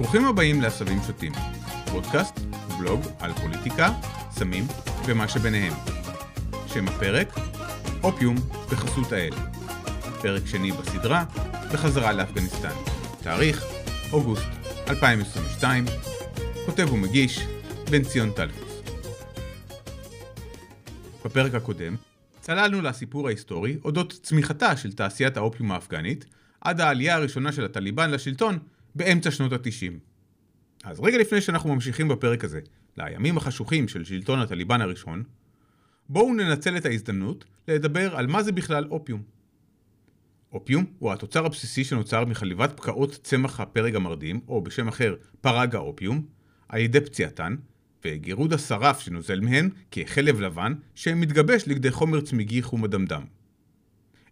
ברוכים הבאים לעשבים שוטים, פודקאסט ובלוג על פוליטיקה, סמים ומה שביניהם. שם הפרק, אופיום בחסות האל. פרק שני בסדרה, בחזרה לאפגניסטן. תאריך, אוגוסט 2022, כותב ומגיש, בן ציון טלפוס. בפרק הקודם, צללנו לסיפור ההיסטורי אודות צמיחתה של תעשיית האופיום האפגנית, עד העלייה הראשונה של הטליבן לשלטון באמצע שנות ה-90. אז רגע לפני שאנחנו ממשיכים בפרק הזה לימים החשוכים של שלטון הטליבן הראשון, בואו ננצל את ההזדמנות לדבר על מה זה בכלל אופיום. אופיום הוא התוצר הבסיסי שנוצר מחליבת פקעות צמח הפרג המרדים, או בשם אחר פרג האופיום, על ידי פציעתן, וגירוד השרף שנוזל מהן כחלב לבן שמתגבש לכדי חומר צמיגי חום הדמדם.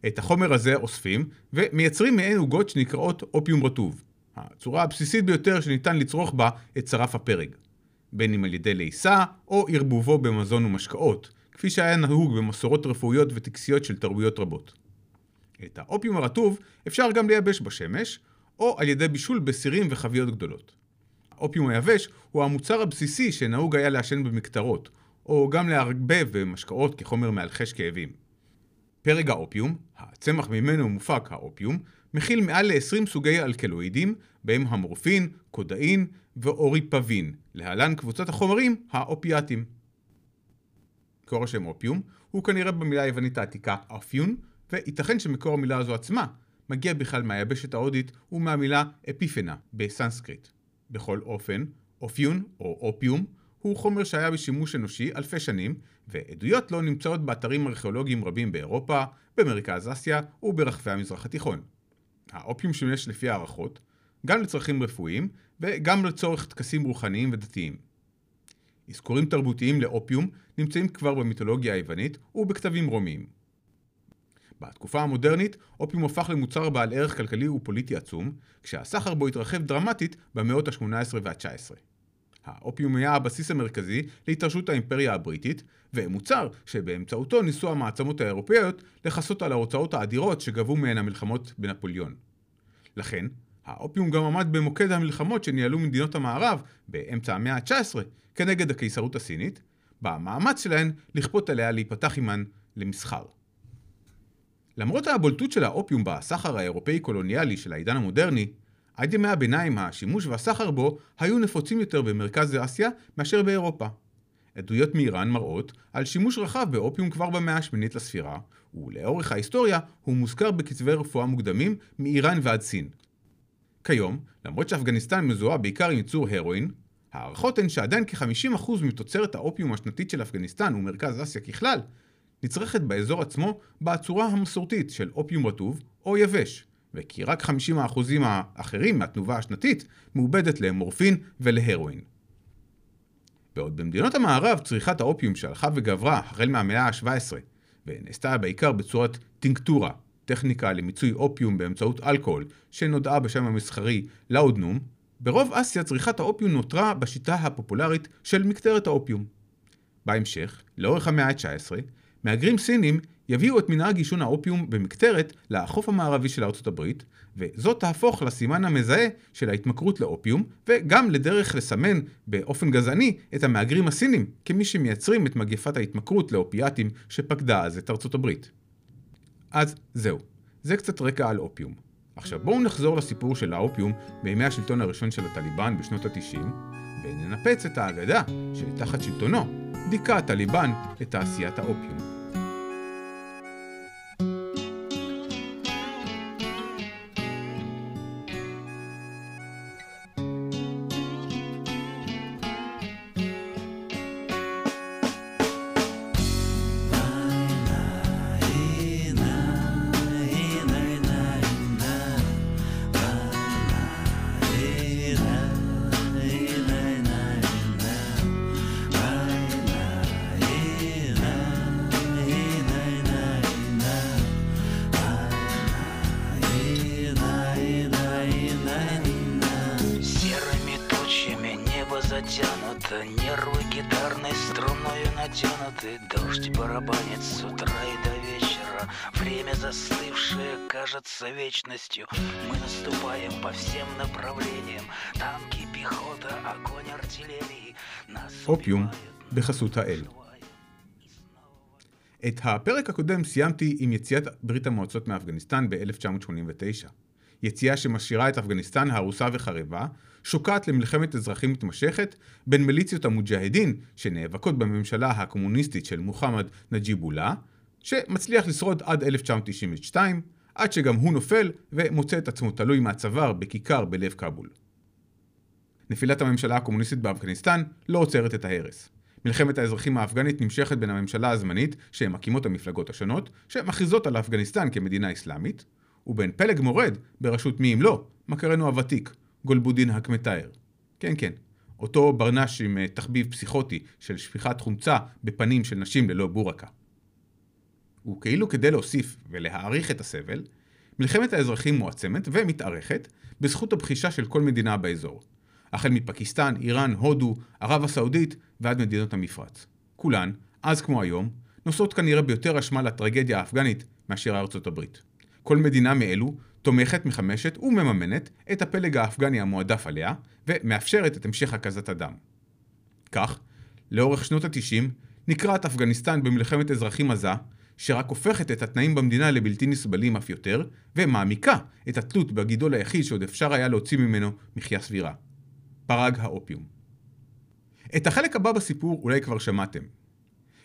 את החומר הזה אוספים ומייצרים מעין עוגות שנקראות אופיום רטוב, הצורה הבסיסית ביותר שניתן לצרוך בה את שרף הפרג, בין אם על ידי לעיסה או ערבובו במזון ומשקאות, כפי שהיה נהוג במסורות רפואיות וטקסיות של תרבויות רבות. את האופיום הרטוב אפשר גם לייבש בשמש, או על ידי בישול בסירים וחביות גדולות. האופיום היבש הוא המוצר הבסיסי שנהוג היה לעשן במקטרות, או גם לערבב במשקאות כחומר מאלחש כאבים. פרג האופיום, הצמח ממנו מופק האופיום, מכיל מעל ל-20 סוגי אלקלואידים, בהם המורפין, קודאין ואוריפבין, להלן קבוצת החומרים האופיאטים. מקור השם אופיום הוא כנראה במילה היוונית העתיקה אפיון, וייתכן שמקור המילה הזו עצמה מגיע בכלל מהיבשת ההודית ומהמילה אפיפנה בסנסקריט. בכל אופן, אופיון או אופיום הוא חומר שהיה בשימוש אנושי אלפי שנים, ועדויות לו נמצאות באתרים ארכיאולוגיים רבים באירופה, במרכז אסיה וברחבי המזרח התיכון. האופיום שימש לפי הערכות גם לצרכים רפואיים וגם לצורך טקסים רוחניים ודתיים. אזכורים תרבותיים לאופיום נמצאים כבר במיתולוגיה היוונית ובכתבים רומיים. בתקופה המודרנית, אופיום הפך למוצר בעל ערך כלכלי ופוליטי עצום, כשהסחר בו התרחב דרמטית במאות ה-18 וה-19. האופיום היה הבסיס המרכזי להתרשות האימפריה הבריטית, ומוצר שבאמצעותו ניסו המעצמות האירופאיות לכסות על ההוצאות האדירות שגבו מהן המלחמות בנפוליאון. לכן, האופיום גם עמד במוקד המלחמות שניהלו מדינות המערב באמצע המאה ה-19 כנגד הקיסרות הסינית, במאמץ שלהן לכפות עליה להיפתח עימן למסחר. למרות הבולטות של האופיום בסחר האירופאי-קולוניאלי של העידן המודרני, עד ימי הביניים השימוש והסחר בו היו נפוצים יותר במרכז אסיה מאשר באירופה. עדויות מאיראן מראות על שימוש רחב באופיום כבר במאה השמינית לספירה, ולאורך ההיסטוריה הוא מוזכר בכתבי רפואה מוקדמים מאיראן ועד סין. כיום, למרות שאפגניסטן מזוהה בעיקר עם ייצור הרואין, ההערכות הן שעדיין כ-50% מתוצרת האופיום השנתית של אפגניסטן ומרכז אסיה ככלל, נצרכת באזור עצמו בצורה המסורתית של אופיום רטוב או יבש, וכי רק 50% האחרים מהתנובה השנתית מעובדת למורפין ולהרואין. בעוד במדינות המערב צריכת האופיום שהלכה וגברה החל מהמאה ה-17, ונעשתה בעיקר בצורת טינקטורה, טכניקה למיצוי אופיום באמצעות אלכוהול, שנודעה בשם המסחרי לאודנום, ברוב אסיה צריכת האופיום נותרה בשיטה הפופולרית של מקטרת האופיום. בהמשך, לאורך המאה ה-19, מהגרים סינים יביאו את מנהג עישון האופיום במקטרת לחוף המערבי של ארצות הברית, וזאת תהפוך לסימן המזהה של ההתמכרות לאופיום, וגם לדרך לסמן באופן גזעני את המהגרים הסינים כמי שמייצרים את מגפת ההתמכרות לאופיאטים שפקדה אז את ארצות הברית. אז זהו, זה קצת רקע על אופיום. עכשיו בואו נחזור לסיפור של האופיום בימי השלטון הראשון של הטליבן בשנות ה-90, וננפץ את האגדה שתחת שלטונו דיכא הטליבן את תעשיית האופיום. кажется вечностью Мы наступаем по всем направлениям Танки, пехота, огонь артиллерии Нас אופיום убивают, בחסות האל. את הפרק הקודם סיימתי עם יציאת ברית המועצות מאפגניסטן ב-1989. יציאה שמשאירה את אפגניסטן הרוסה וחרבה, שוקעת למלחמת אזרחים מתמשכת בין מיליציות המוג'הדין שנאבקות בממשלה הקומוניסטית של מוחמד נג'יבולה, שמצליח לשרוד עד 1992, עד שגם הוא נופל ומוצא את עצמו תלוי מהצוואר בכיכר בלב כאבול. נפילת הממשלה הקומוניסטית באפגניסטן לא עוצרת את ההרס. מלחמת האזרחים האפגנית נמשכת בין הממשלה הזמנית, שהן מקימות המפלגות השונות, שמכריזות על אפגניסטן כמדינה אסלאמית, ובין פלג מורד, בראשות מי אם לא, מכרנו הוותיק, גולבודין הקמטאר. כן, כן, אותו ברנש עם אה, תחביב פסיכוטי של שפיכת חומצה בפנים של נשים ללא בורקה. וכאילו כדי להוסיף ולהעריך את הסבל, מלחמת האזרחים מועצמת ומתארכת בזכות הבחישה של כל מדינה באזור. החל מפקיסטן, איראן, הודו, ערב הסעודית ועד מדינות המפרץ. כולן, אז כמו היום, נושאות כנראה ביותר אשמה לטרגדיה האפגנית מאשר ארצות הברית. כל מדינה מאלו תומכת, מחמשת ומממנת את הפלג האפגני המועדף עליה, ומאפשרת את המשך הקזת הדם. כך, לאורך שנות ה-90 נקרעת אפגניסטן במלחמת אזרחים עזה, שרק הופכת את התנאים במדינה לבלתי נסבלים אף יותר, ומעמיקה את התלות בגידול היחיד שעוד אפשר היה להוציא ממנו מחיה סבירה. פרג האופיום. את החלק הבא בסיפור אולי כבר שמעתם.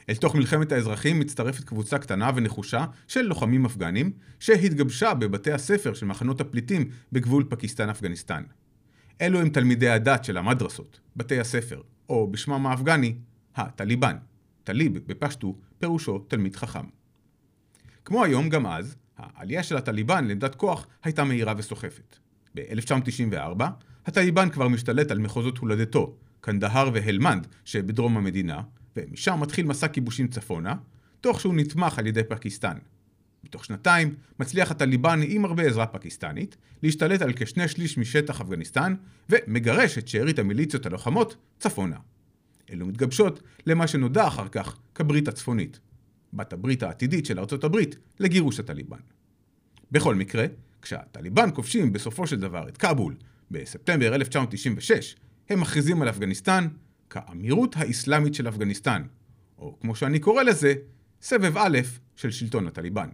אל תוך מלחמת האזרחים מצטרפת קבוצה קטנה ונחושה של לוחמים אפגנים, שהתגבשה בבתי הספר של מחנות הפליטים בגבול פקיסטן-אפגניסטן. אלו הם תלמידי הדת של המדרסות, בתי הספר, או בשמם האפגני, הטליבן. טליב בפשטו פירושו תלמיד חכם. כמו היום, גם אז, העלייה של הטליבן לעמדת כוח הייתה מהירה וסוחפת. ב-1994, הטליבן כבר משתלט על מחוזות הולדתו, קנדהר והלמנד שבדרום המדינה, ומשם מתחיל מסע כיבושים צפונה, תוך שהוא נתמך על ידי פקיסטן. בתוך שנתיים מצליח הטליבן עם הרבה עזרה פקיסטנית להשתלט על כשני שליש משטח אפגניסטן ומגרש את שארית המיליציות הלוחמות צפונה. אלו מתגבשות למה שנודע אחר כך כברית הצפונית, בת הברית העתידית של ארצות הברית לגירוש הטליבן. בכל מקרה, כשהטליבן כובשים בסופו של דבר את כאבול בספטמבר 1996, הם מכריזים על אפגניסטן כאמירות האסלאמית של אפגניסטן, או כמו שאני קורא לזה, סבב א' של שלטון הטליבן.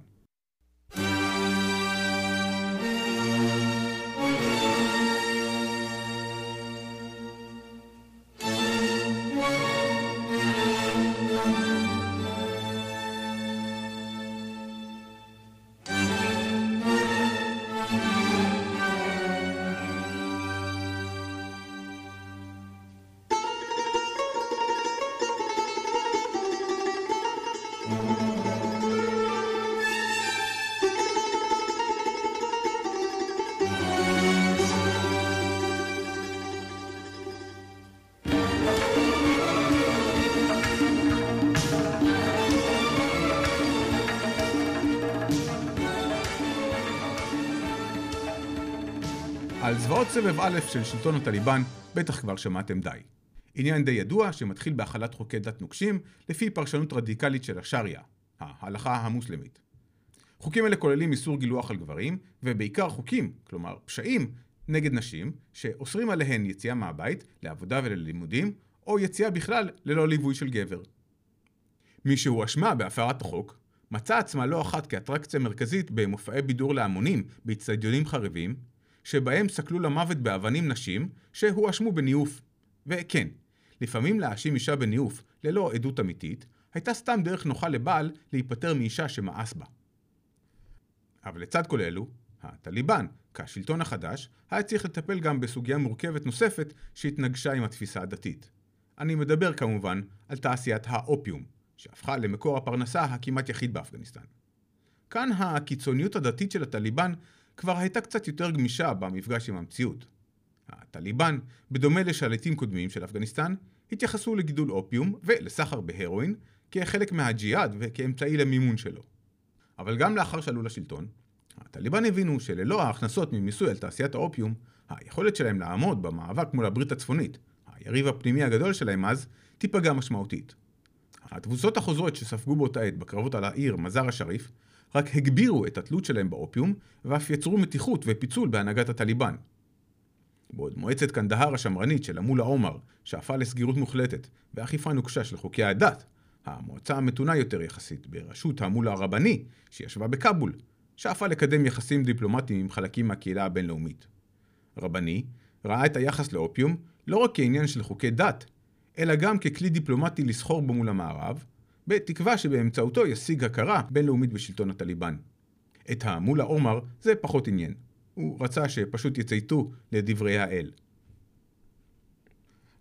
זוועות סבב א' של שלטון הטליבן בטח כבר שמעתם די. עניין די ידוע שמתחיל בהחלת חוקי דת נוקשים לפי פרשנות רדיקלית של השריעה, ההלכה המוסלמית. חוקים אלה כוללים איסור גילוח על גברים, ובעיקר חוקים, כלומר פשעים, נגד נשים, שאוסרים עליהן יציאה מהבית, לעבודה וללימודים, או יציאה בכלל ללא ליווי של גבר. מי שהואשמה בהפרת החוק, מצאה עצמה לא אחת כאטרקציה מרכזית במופעי בידור להמונים באצטדיונים חרבים, שבהם סקלו למוות באבנים נשים שהואשמו בניאוף. וכן, לפעמים להאשים אישה בניאוף ללא עדות אמיתית, הייתה סתם דרך נוחה לבעל להיפטר מאישה שמאס בה. אבל לצד כל אלו, הטליבן, כשלטון החדש, היה צריך לטפל גם בסוגיה מורכבת נוספת שהתנגשה עם התפיסה הדתית. אני מדבר כמובן על תעשיית האופיום, שהפכה למקור הפרנסה הכמעט יחיד באפגניסטן. כאן הקיצוניות הדתית של הטליבן כבר הייתה קצת יותר גמישה במפגש עם המציאות. הטליבן, בדומה לשליטים קודמים של אפגניסטן, התייחסו לגידול אופיום ולסחר בהרואין כחלק מהג'יהאד וכאמצעי למימון שלו. אבל גם לאחר שעלו לשלטון, הטליבן הבינו שללא ההכנסות ממיסוי על תעשיית האופיום, היכולת שלהם לעמוד במאבק מול הברית הצפונית, היריב הפנימי הגדול שלהם אז, תיפגע משמעותית. התבוסות החוזרות שספגו באותה עת בקרבות על העיר מזאר א-שריף רק הגבירו את התלות שלהם באופיום ואף יצרו מתיחות ופיצול בהנהגת הטליבן. בעוד מועצת קנדהר השמרנית של המולה עומר שאפה לסגירות מוחלטת ואכיפה נוקשה של חוקי הדת, המועצה המתונה יותר יחסית בראשות המולה הרבני שישבה בכאבול, שאפה לקדם יחסים דיפלומטיים עם חלקים מהקהילה הבינלאומית. רבני ראה את היחס לאופיום לא רק כעניין של חוקי דת, אלא גם ככלי דיפלומטי לסחור בו מול המערב, בתקווה שבאמצעותו ישיג הכרה בינלאומית בשלטון הטליבן. את המולה עומר זה פחות עניין. הוא רצה שפשוט יצייתו לדברי האל.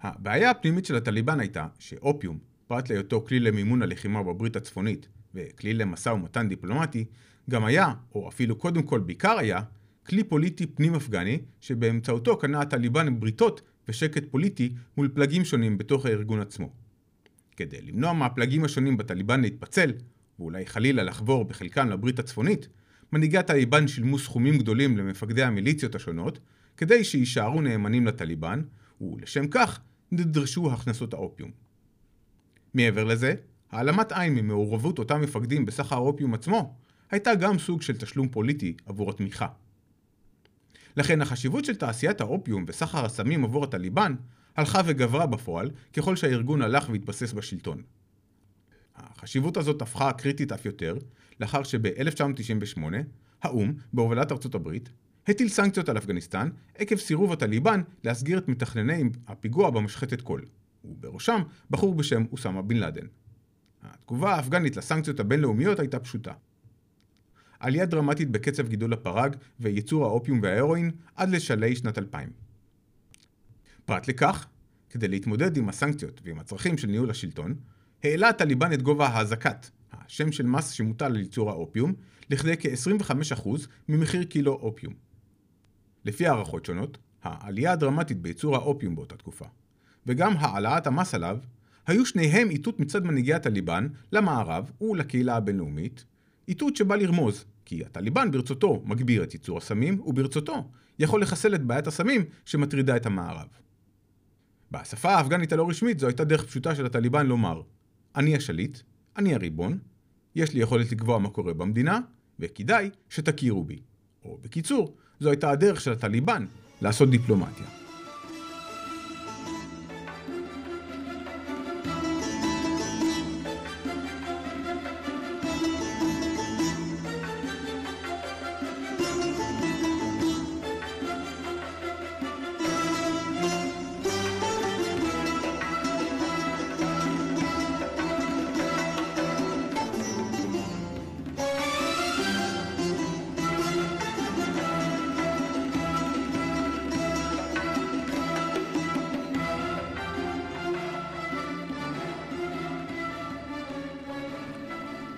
הבעיה הפנימית של הטליבן הייתה שאופיום, פרט להיותו כלי למימון הלחימה בברית הצפונית וכלי למשא ומתן דיפלומטי, גם היה, או אפילו קודם כל בעיקר היה, כלי פוליטי פנים-אפגני שבאמצעותו קנה הטליבן בריתות ושקט פוליטי מול פלגים שונים בתוך הארגון עצמו. כדי למנוע מהפלגים השונים בטליבן להתפצל, ואולי חלילה לחבור בחלקם לברית הצפונית, מנהיגי הטליבן שילמו סכומים גדולים למפקדי המיליציות השונות, כדי שיישארו נאמנים לטליבן, ולשם כך נדרשו הכנסות האופיום. מעבר לזה, העלמת עין ממעורבות אותם מפקדים בסחר האופיום עצמו, הייתה גם סוג של תשלום פוליטי עבור התמיכה. לכן החשיבות של תעשיית האופיום וסחר הסמים עבור הטליבן הלכה וגברה בפועל ככל שהארגון הלך והתבסס בשלטון. החשיבות הזאת הפכה קריטית אף יותר, לאחר שב-1998 האו"ם, בהובלת ארצות הברית, הטיל סנקציות על אפגניסטן עקב סירוב הטליבן להסגיר את מתכנני הפיגוע במשחטת קול, ובראשם בחור בשם אוסמה בן לאדן. התגובה האפגנית לסנקציות הבינלאומיות הייתה פשוטה. עלייה דרמטית בקצב גידול הפרג וייצור האופיום וההרואין עד לשלהי שנת 2000. פרט לכך, כדי להתמודד עם הסנקציות ועם הצרכים של ניהול השלטון, העלה הטליבן את גובה ההזקת, השם של מס שמוטל על ייצור האופיום, לכדי כ-25% ממחיר קילו אופיום. לפי הערכות שונות, העלייה הדרמטית בייצור האופיום באותה תקופה, וגם העלאת המס עליו, היו שניהם איתות מצד מנהיגי הטליבן למערב ולקהילה הבינלאומית, איתות שבא לרמוז כי הטליבן ברצותו מגביר את ייצור הסמים, וברצותו יכול לחסל את בעיית הסמים שמטרידה את המערב. בשפה האפגנית הלא רשמית זו הייתה דרך פשוטה של הטליבן לומר אני השליט, אני הריבון, יש לי יכולת לקבוע מה קורה במדינה, וכדאי שתכירו בי. או בקיצור, זו הייתה הדרך של הטליבן לעשות דיפלומטיה.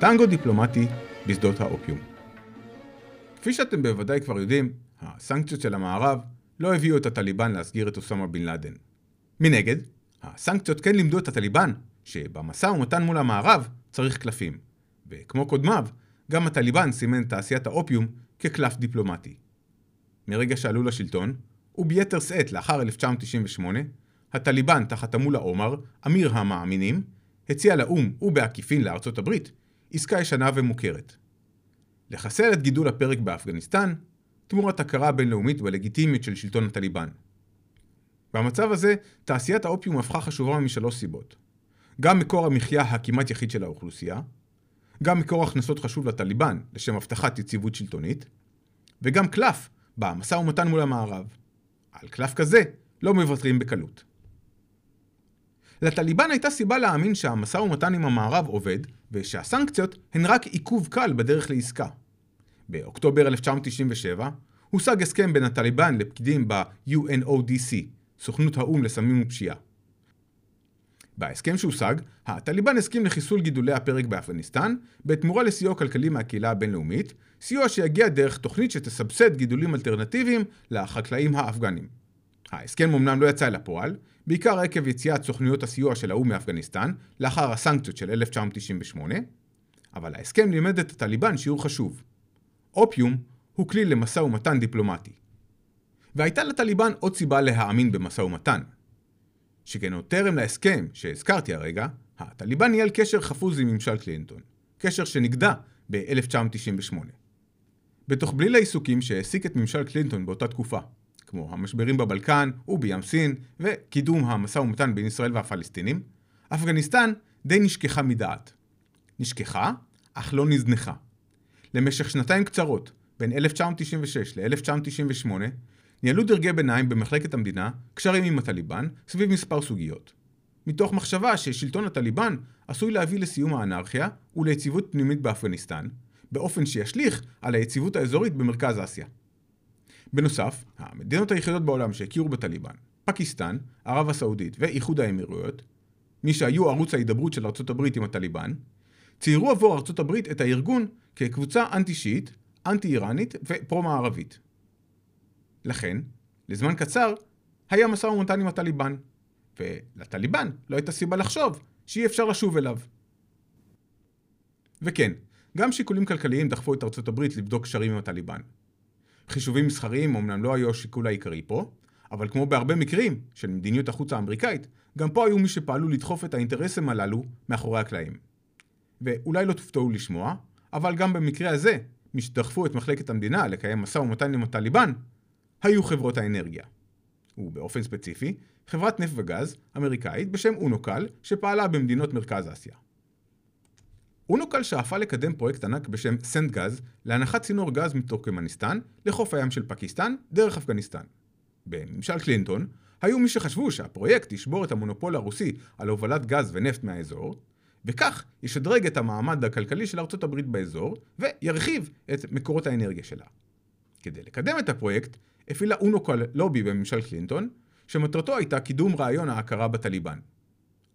טנגו דיפלומטי בשדות האופיום. כפי שאתם בוודאי כבר יודעים, הסנקציות של המערב לא הביאו את הטליבן להסגיר את אוסמה בן לאדן. מנגד, הסנקציות כן לימדו את הטליבן שבמשא ומתן מול המערב צריך קלפים, וכמו קודמיו, גם הטליבן סימן תעשיית האופיום כקלף דיפלומטי. מרגע שעלו לשלטון, וביתר שאת לאחר 1998, הטליבן תחת המולה עומר, אמיר המאמינים, הציע לאו"ם ובעקיפין לארצות הברית עסקה ישנה ומוכרת. לחסל את גידול הפרק באפגניסטן, תמורת הכרה בינלאומית ולגיטימית של שלטון הטליבן. במצב הזה, תעשיית האופיום הפכה חשובה משלוש סיבות. גם מקור המחיה הכמעט יחיד של האוכלוסייה, גם מקור הכנסות חשוב לטליבן לשם הבטחת יציבות שלטונית, וגם קלף במשא ומתן מול המערב. על קלף כזה לא מוותרים בקלות. לטליבן הייתה סיבה להאמין שהמשא ומתן עם המערב עובד, ושהסנקציות הן רק עיכוב קל בדרך לעסקה. באוקטובר 1997 הושג הסכם בין הטליבן לפקידים ב-UNODC, סוכנות האו"ם לסמים ופשיעה. בהסכם שהושג, הטליבן הסכים לחיסול גידולי הפרק באפגניסטן, בתמורה לסיוע כלכלי מהקהילה הבינלאומית, סיוע שיגיע דרך תוכנית שתסבסד גידולים אלטרנטיביים לחקלאים האפגנים. ההסכם אמנם לא יצא אל הפועל, בעיקר עקב יציאת סוכנויות הסיוע של האו"ם מאפגניסטן, לאחר הסנקציות של 1998, אבל ההסכם לימד את הטליבן שיעור חשוב. אופיום הוא כלי למשא ומתן דיפלומטי. והייתה לטליבן עוד סיבה להאמין במשא ומתן. שכן עוד טרם להסכם שהזכרתי הרגע, הטליבן ניהל קשר חפוז עם ממשל קלינטון, קשר שנגדע ב-1998. בתוך בליל העיסוקים שהעסיק את ממשל קלינטון באותה תקופה, כמו המשברים בבלקן ובים סין, וקידום המשא ומתן בין ישראל והפלסטינים, אפגניסטן די נשכחה מדעת. נשכחה, אך לא נזנחה. למשך שנתיים קצרות, בין 1996 ל-1998, ניהלו דרגי ביניים במחלקת המדינה קשרים עם הטליבן סביב מספר סוגיות. מתוך מחשבה ששלטון הטליבן עשוי להביא לסיום האנרכיה וליציבות פנימית באפגניסטן, באופן שישליך על היציבות האזורית במרכז אסיה. בנוסף, המדינות היחידות בעולם שהכירו בטליבן, פקיסטן, ערב הסעודית ואיחוד האמירויות, מי שהיו ערוץ ההידברות של ארצות הברית עם הטליבן, ציירו עבור ארצות הברית את הארגון כקבוצה אנטי-שיעית, אנטי-איראנית ופרו-מערבית. לכן, לזמן קצר, היה משא ומתן עם הטליבן, ולטליבן לא הייתה סיבה לחשוב שאי אפשר לשוב אליו. וכן, גם שיקולים כלכליים דחפו את ארצות הברית לבדוק קשרים עם הטליבן. חישובים מסחריים אומנם לא היו השיקול העיקרי פה, אבל כמו בהרבה מקרים של מדיניות החוץ האמריקאית, גם פה היו מי שפעלו לדחוף את האינטרסים הללו מאחורי הקלעים. ואולי לא תופתעו לשמוע, אבל גם במקרה הזה, מי שדחפו את מחלקת המדינה לקיים משא ומתן עם הטליבן, היו חברות האנרגיה. ובאופן ספציפי, חברת נפט וגז אמריקאית בשם אונוקל, שפעלה במדינות מרכז אסיה. אונוקל שאפה לקדם פרויקט ענק בשם סנט גז להנחת צינור גז מטורקמניסטן לחוף הים של פקיסטן דרך אפגניסטן. בממשל קלינטון היו מי שחשבו שהפרויקט ישבור את המונופול הרוסי על הובלת גז ונפט מהאזור, וכך ישדרג את המעמד הכלכלי של ארצות הברית באזור, וירחיב את מקורות האנרגיה שלה. כדי לקדם את הפרויקט, הפעילה אונוקל לובי בממשל קלינטון, שמטרתו הייתה קידום רעיון ההכרה בטליבן.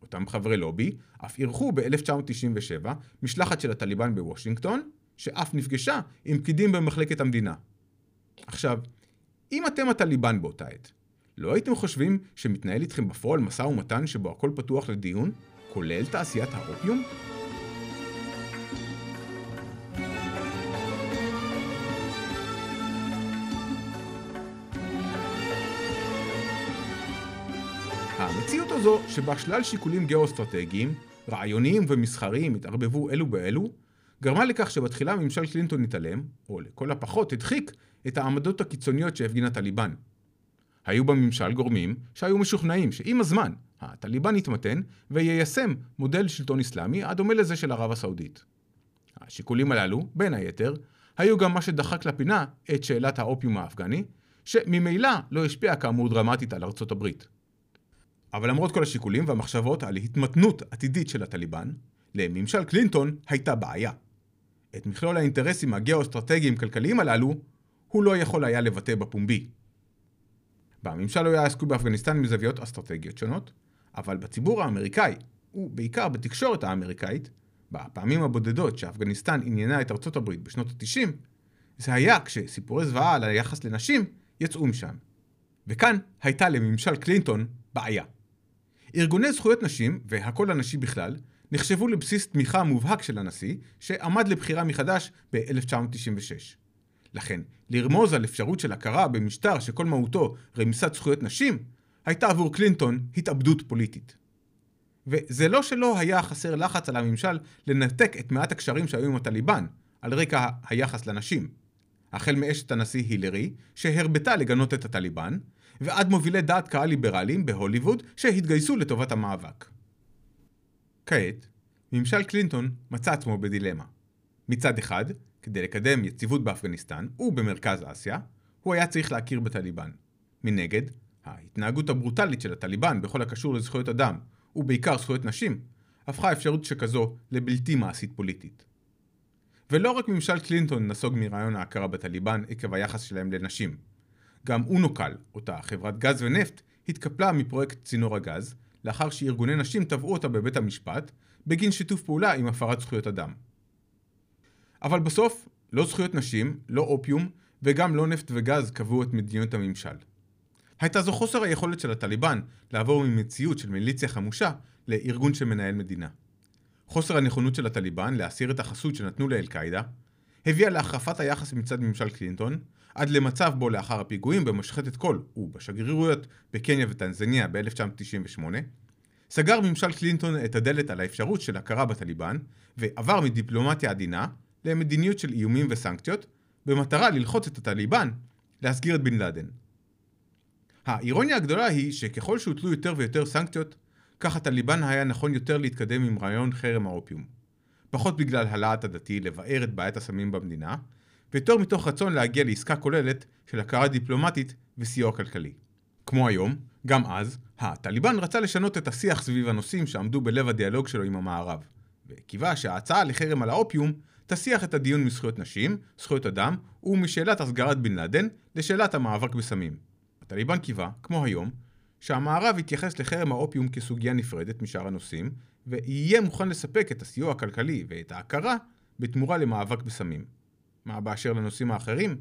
אותם חברי לובי אף אירחו ב-1997 משלחת של הטליבן בוושינגטון, שאף נפגשה עם פקידים במחלקת המדינה. עכשיו, אם אתם הטליבן באותה עת, לא הייתם חושבים שמתנהל איתכם בפועל משא ומתן שבו הכל פתוח לדיון, כולל תעשיית האופיום? המציאות הזו, שבה שלל שיקולים גיאו-אסטרטגיים, רעיוניים ומסחריים התערבבו אלו באלו, גרמה לכך שבתחילה ממשל קלינטון התעלם, או לכל הפחות הדחיק, את העמדות הקיצוניות שהפגין הטליבן. היו בממשל גורמים שהיו משוכנעים שעם הזמן הטליבן יתמתן ויישם מודל שלטון אסלאמי הדומה לזה של ערב הסעודית. השיקולים הללו, בין היתר, היו גם מה שדחק לפינה את שאלת האופיום האפגני, שממילא לא השפיע כאמור דרמטית על ארצות הברית. אבל למרות כל השיקולים והמחשבות על התמתנות עתידית של הטליבן, לממשל קלינטון הייתה בעיה. את מכלול האינטרסים הגיאו-אסטרטגיים-כלכליים הללו, הוא לא יכול היה לבטא בפומבי. בממשל לא היה עסקו באפגניסטן מזוויות אסטרטגיות שונות, אבל בציבור האמריקאי, ובעיקר בתקשורת האמריקאית, בפעמים הבודדות שאפגניסטן עניינה את ארצות הברית בשנות ה-90, זה היה כשסיפורי זוועה על היחס לנשים יצאו משם. וכאן הייתה לממשל קלינטון בעיה. ארגוני זכויות נשים, והקול הנשי בכלל, נחשבו לבסיס תמיכה מובהק של הנשיא, שעמד לבחירה מחדש ב-1996. לכן, לרמוז על אפשרות של הכרה במשטר שכל מהותו רמיסת זכויות נשים, הייתה עבור קלינטון התאבדות פוליטית. וזה לא שלא היה חסר לחץ על הממשל לנתק את מעט הקשרים שהיו עם הטליבן, על רקע היחס לנשים. החל מאשת הנשיא הילרי, שהרבתה לגנות את הטליבן, ועד מובילי דעת קהל ליברליים בהוליווד שהתגייסו לטובת המאבק. כעת, ממשל קלינטון מצא עצמו בדילמה. מצד אחד, כדי לקדם יציבות באפגניסטן ובמרכז אסיה, הוא היה צריך להכיר בטליבן. מנגד, ההתנהגות הברוטלית של הטליבן בכל הקשור לזכויות אדם, ובעיקר זכויות נשים, הפכה אפשרות שכזו לבלתי מעשית פוליטית. ולא רק ממשל קלינטון נסוג מרעיון ההכרה בטליבן עקב היחס שלהם לנשים. גם אונוקל, אותה חברת גז ונפט, התקפלה מפרויקט צינור הגז, לאחר שארגוני נשים תבעו אותה בבית המשפט, בגין שיתוף פעולה עם הפרת זכויות אדם. אבל בסוף, לא זכויות נשים, לא אופיום, וגם לא נפט וגז קבעו את מדיניות הממשל. הייתה זו חוסר היכולת של הטליבן לעבור ממציאות של מיליציה חמושה לארגון שמנהל מדינה. חוסר הנכונות של הטליבן להסיר את החסות שנתנו לאל-קאעידה, הביאה להחרפת היחס מצד ממשל קלינטון, עד למצב בו לאחר הפיגועים במשחטת קול ובשגרירויות בקניה וטנזניה ב-1998, סגר ממשל קלינטון את הדלת על האפשרות של הכרה בטליבן, ועבר מדיפלומטיה עדינה למדיניות של איומים וסנקציות, במטרה ללחוץ את הטליבן להסגיר את בן לאדן. האירוניה הגדולה היא שככל שהוטלו יותר ויותר סנקציות, כך הטליבן היה נכון יותר להתקדם עם רעיון חרם האופיום. פחות בגלל הלהט הדתי לבאר את בעיית הסמים במדינה, ויותר מתוך רצון להגיע לעסקה כוללת של הכרה דיפלומטית וסיוע כלכלי. כמו היום, גם אז, הטליבן רצה לשנות את השיח סביב הנושאים שעמדו בלב הדיאלוג שלו עם המערב, וקיווה שההצעה לחרם על האופיום תסיח את הדיון מזכויות נשים, זכויות אדם, ומשאלת הסגרת בן לאדן לשאלת המאבק בסמים. הטליבן קיווה, כמו היום, שהמערב יתייחס לחרם האופיום כסוגיה נפרדת משאר הנושאים, ויהיה מוכן לספק את הסיוע הכלכלי ואת ההכרה בתמורה למאבק בסמים. מה באשר לנושאים האחרים?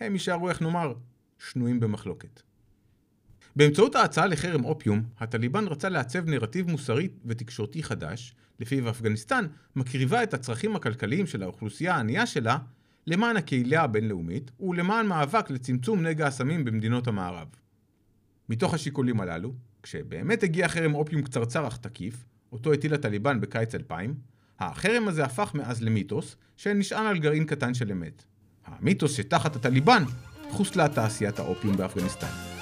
הם יישארו, איך נאמר, שנויים במחלוקת. באמצעות ההצעה לחרם אופיום, הטליבן רצה לעצב נרטיב מוסרי ותקשורתי חדש, לפיו אפגניסטן מקריבה את הצרכים הכלכליים של האוכלוסייה הענייה שלה למען הקהילה הבינלאומית ולמען מאבק לצמצום נגע הסמים במדינות המערב. מתוך השיקולים הללו, כשבאמת הגיע חרם אופיום קצרצר אך תקיף, אותו הטיל הטליבן בקיץ 2000, החרם הזה הפך מאז למיתוס שנשען על גרעין קטן של אמת. המיתוס שתחת הטליבן חוסלה תעשיית האופיום באפגניסטן.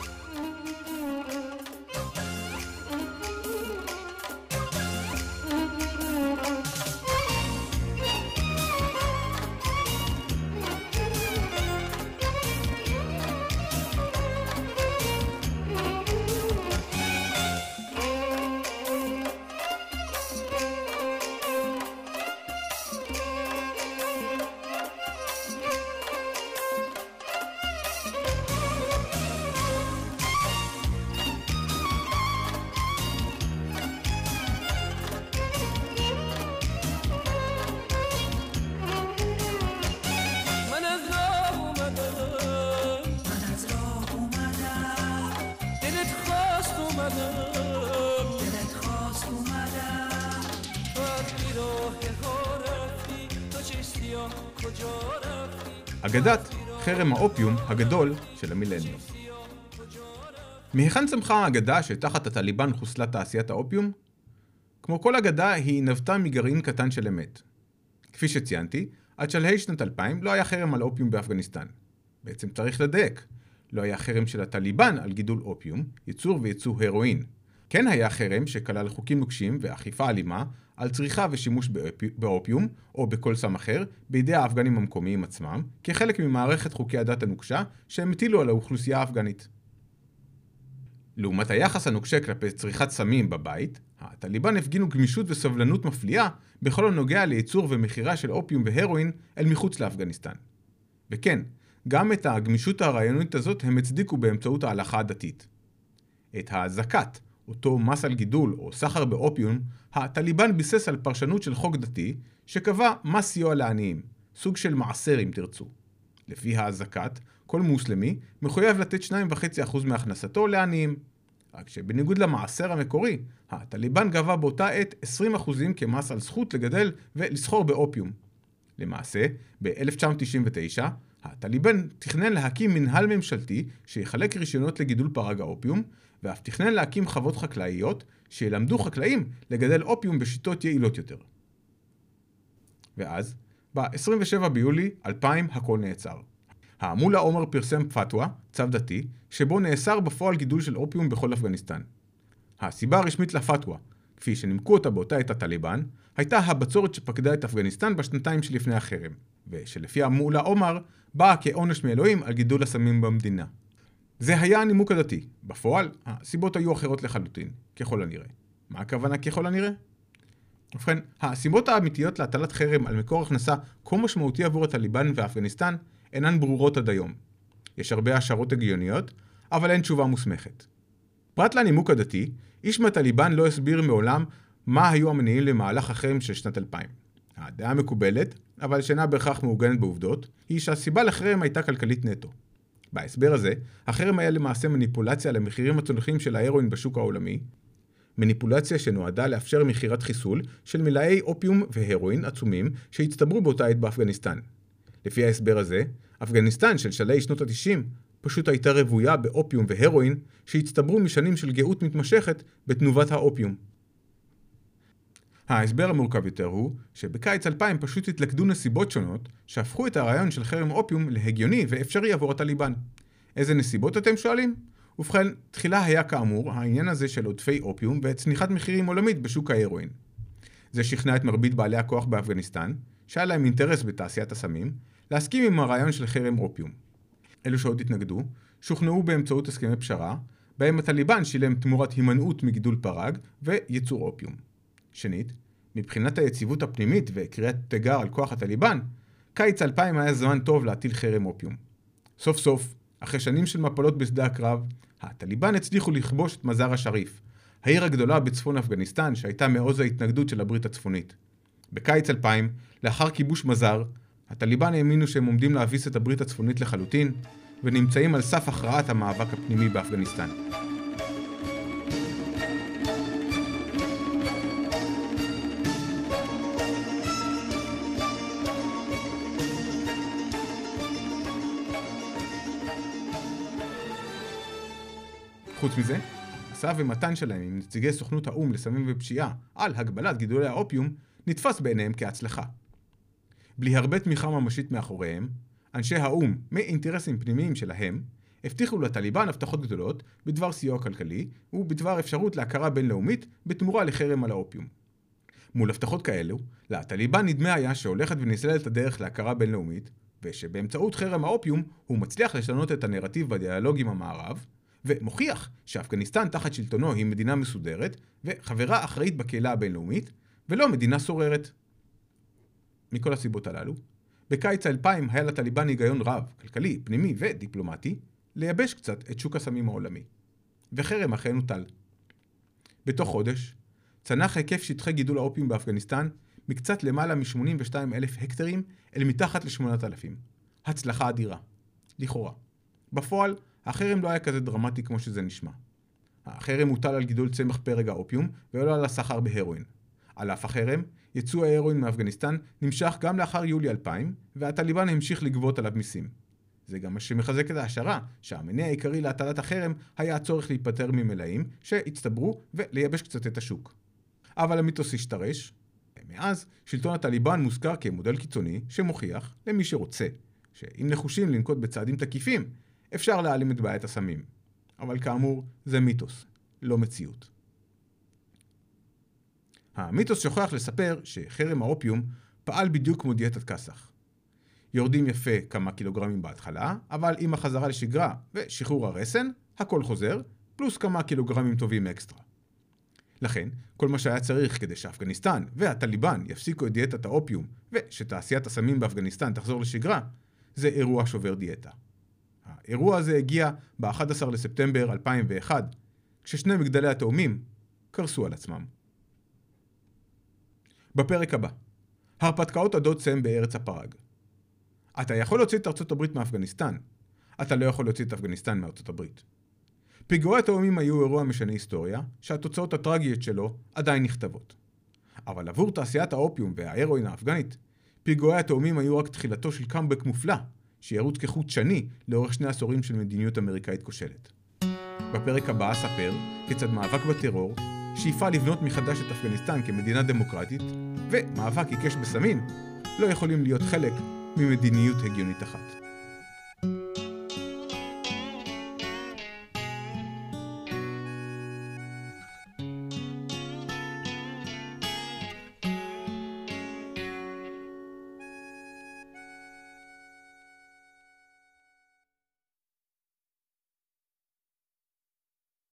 אגדת חרם האופיום הגדול של המילניום. מהיכן צמחה האגדה שתחת הטליבן חוסלה תעשיית האופיום? כמו כל אגדה, היא נבטה מגרעין קטן של אמת. כפי שציינתי, עד שלהי שנת 2000 לא היה חרם על אופיום באפגניסטן. בעצם צריך לדייק, לא היה חרם של הטליבן על גידול אופיום, ייצור וייצוא הרואין. כן היה חרם שכלל חוקים נוקשים ואכיפה אלימה על צריכה ושימוש באופיום, או בכל סם אחר, בידי האפגנים המקומיים עצמם, כחלק ממערכת חוקי הדת הנוקשה שהם הטילו על האוכלוסייה האפגנית. לעומת היחס הנוקשה כלפי צריכת סמים בבית, הטליבן הפגינו גמישות וסבלנות מפליאה בכל הנוגע לייצור ומכירה של אופיום והרואין אל מחוץ לאפגניסטן. וכן, גם את הגמישות הרעיונית הזאת הם הצדיקו באמצעות ההלכה הדתית. את האזעקת, אותו מס על גידול או סחר באופיום, הטליבן ביסס על פרשנות של חוק דתי, שקבע מס סיוע לעניים, סוג של מעשר אם תרצו. לפי האזעקת, כל מוסלמי מחויב לתת 2.5% מהכנסתו לעניים. רק שבניגוד למעשר המקורי, הטליבן גבה באותה עת 20% כמס על זכות לגדל ולסחור באופיום. למעשה, ב-1999, הטליבן תכנן להקים מנהל ממשלתי שיחלק רישיונות לגידול פרג האופיום, ואף תכנן להקים חוות חקלאיות שילמדו חקלאים לגדל אופיום בשיטות יעילות יותר. ואז, ב-27 ביולי 2000 הכל נעצר. המולה עומר פרסם פתווה, צו דתי, שבו נאסר בפועל גידול של אופיום בכל אפגניסטן. הסיבה הרשמית לפתווה, כפי שנימקו אותה באותה עת הטליבן, הייתה הבצורת שפקדה את אפגניסטן בשנתיים שלפני החרם, ושלפי המולה עומר, באה כעונש מאלוהים על גידול הסמים במדינה. זה היה הנימוק הדתי. בפועל, הסיבות היו אחרות לחלוטין, ככל הנראה. מה הכוונה ככל הנראה? ובכן, הסיבות האמיתיות להטלת חרם על מקור הכנסה כה משמעותי עבור הטליבן ואפגניסטן אינן ברורות עד היום. יש הרבה השערות הגיוניות, אבל אין תשובה מוסמכת. פרט לנימוק הדתי, איש מהטליבן לא הסביר מעולם מה היו המניעים למהלך החרם של שנת 2000. הדעה המקובלת, אבל שאינה בהכרח מעוגנת בעובדות, היא שהסיבה לחרם הייתה כלכלית נטו. בהסבר הזה, החרם היה למעשה מניפולציה על המחירים הצונחים של ההרואין בשוק העולמי, מניפולציה שנועדה לאפשר מכירת חיסול של מלאי אופיום והרואין עצומים שהצטברו באותה עת באפגניסטן. לפי ההסבר הזה, אפגניסטן של שלהי שנות ה-90 פשוט הייתה רוויה באופיום והרואין שהצטברו משנים של גאות מתמשכת בתנובת האופיום. ההסבר המורכב יותר הוא שבקיץ 2000 פשוט התלכדו נסיבות שונות שהפכו את הרעיון של חרם אופיום להגיוני ואפשרי עבור הטליבן. איזה נסיבות אתם שואלים? ובכן, תחילה היה כאמור העניין הזה של עודפי אופיום וצניחת מחירים עולמית בשוק ההרואין. זה שכנע את מרבית בעלי הכוח באפגניסטן, שהיה להם אינטרס בתעשיית הסמים, להסכים עם הרעיון של חרם אופיום. אלו שעוד התנגדו, שוכנעו באמצעות הסכמי פשרה, בהם הטליבן שילם תמורת הימנעות מגידול פרג וייצור אופיום. שנית, מבחינת היציבות הפנימית וקריאת תיגר על כוח הטליבן, קיץ 2000 היה זמן טוב להטיל חרם אופיום. סוף סוף, אחרי שנים של מפלות בשדה הקרב, הטליבן הצליחו לכבוש את מזאר א-שריף, העיר הגדולה בצפון אפגניסטן שהייתה מעוז ההתנגדות של הברית הצפונית. בקיץ 2000, לאחר כיבוש מזאר, הטליבן האמינו שהם עומדים להביס את הברית הצפונית לחלוטין, ונמצאים על סף הכרעת המאבק הפנימי באפגניסטן. חוץ מזה, המשא ומתן שלהם עם נציגי סוכנות האו"ם לסמים ופשיעה על הגבלת גידולי האופיום נתפס בעיניהם כהצלחה. בלי הרבה תמיכה ממשית מאחוריהם, אנשי האו"ם, מאינטרסים פנימיים שלהם, הבטיחו לטליבן הבטחות גדולות בדבר סיוע כלכלי ובדבר אפשרות להכרה בינלאומית בתמורה לחרם על האופיום. מול הבטחות כאלו, לטליבן נדמה היה שהולכת ונסללת הדרך להכרה בינלאומית, ושבאמצעות חרם האופיום הוא מצליח לשנות את הנרטיב בדיאלוג עם המערב, ומוכיח שאפגניסטן תחת שלטונו היא מדינה מסודרת וחברה אחראית בקהילה הבינלאומית, ולא מדינה סוררת. מכל הסיבות הללו, בקיץ 2000 היה לטליבן היגיון רב, כלכלי, פנימי ודיפלומטי, לייבש קצת את שוק הסמים העולמי. וחרם אכן הוטל. בתוך חודש, צנח היקף שטחי גידול האופיום באפגניסטן מקצת למעלה מ-82 אלף הקטרים אל מתחת ל-8,000. הצלחה אדירה. לכאורה. בפועל, החרם לא היה כזה דרמטי כמו שזה נשמע. החרם הוטל על גידול צמח פרג האופיום ולא על הסחר בהרואין. על אף החרם, ייצוא ההרואין מאפגניסטן נמשך גם לאחר יולי 2000, והטליבן המשיך לגבות עליו מיסים. זה גם מה שמחזק את ההשערה שהמניע העיקרי להטלת החרם היה הצורך להיפטר ממלאים שהצטברו ולייבש קצת את השוק. אבל המיתוס השתרש, ומאז שלטון הטליבן מוזכר כמודל קיצוני שמוכיח למי שרוצה שאם נחושים לנקוט בצעדים תקיפים אפשר להעלים את בעיית הסמים. אבל כאמור, זה מיתוס, לא מציאות. המיתוס שוכח לספר שחרם האופיום פעל בדיוק כמו דיאטת כסח. יורדים יפה כמה קילוגרמים בהתחלה, אבל עם החזרה לשגרה ושחרור הרסן, הכל חוזר, פלוס כמה קילוגרמים טובים אקסטרה. לכן, כל מה שהיה צריך כדי שאפגניסטן והטליבן יפסיקו את דיאטת האופיום ושתעשיית הסמים באפגניסטן תחזור לשגרה, זה אירוע שובר דיאטה. האירוע הזה הגיע ב-11 לספטמבר 2001, כששני מגדלי התאומים קרסו על עצמם. בפרק הבא, הרפתקאות הדוד סם בארץ הפרג. אתה יכול להוציא את ארצות הברית מאפגניסטן, אתה לא יכול להוציא את אפגניסטן מארצות הברית. פיגועי התאומים היו אירוע משנה היסטוריה, שהתוצאות הטרגיות שלו עדיין נכתבות. אבל עבור תעשיית האופיום וההרואין האפגנית, פיגועי התאומים היו רק תחילתו של קאמבק מופלא, שירוץ כחוט שני לאורך שני עשורים של מדיניות אמריקאית כושלת. בפרק הבא אספר כיצד מאבק בטרור, שאיפה לבנות מחדש את אפגניסטן כמדינה דמוקרטית, ומאבק עיקש בסמים, לא יכולים להיות חלק ממדיניות הגיונית אחת.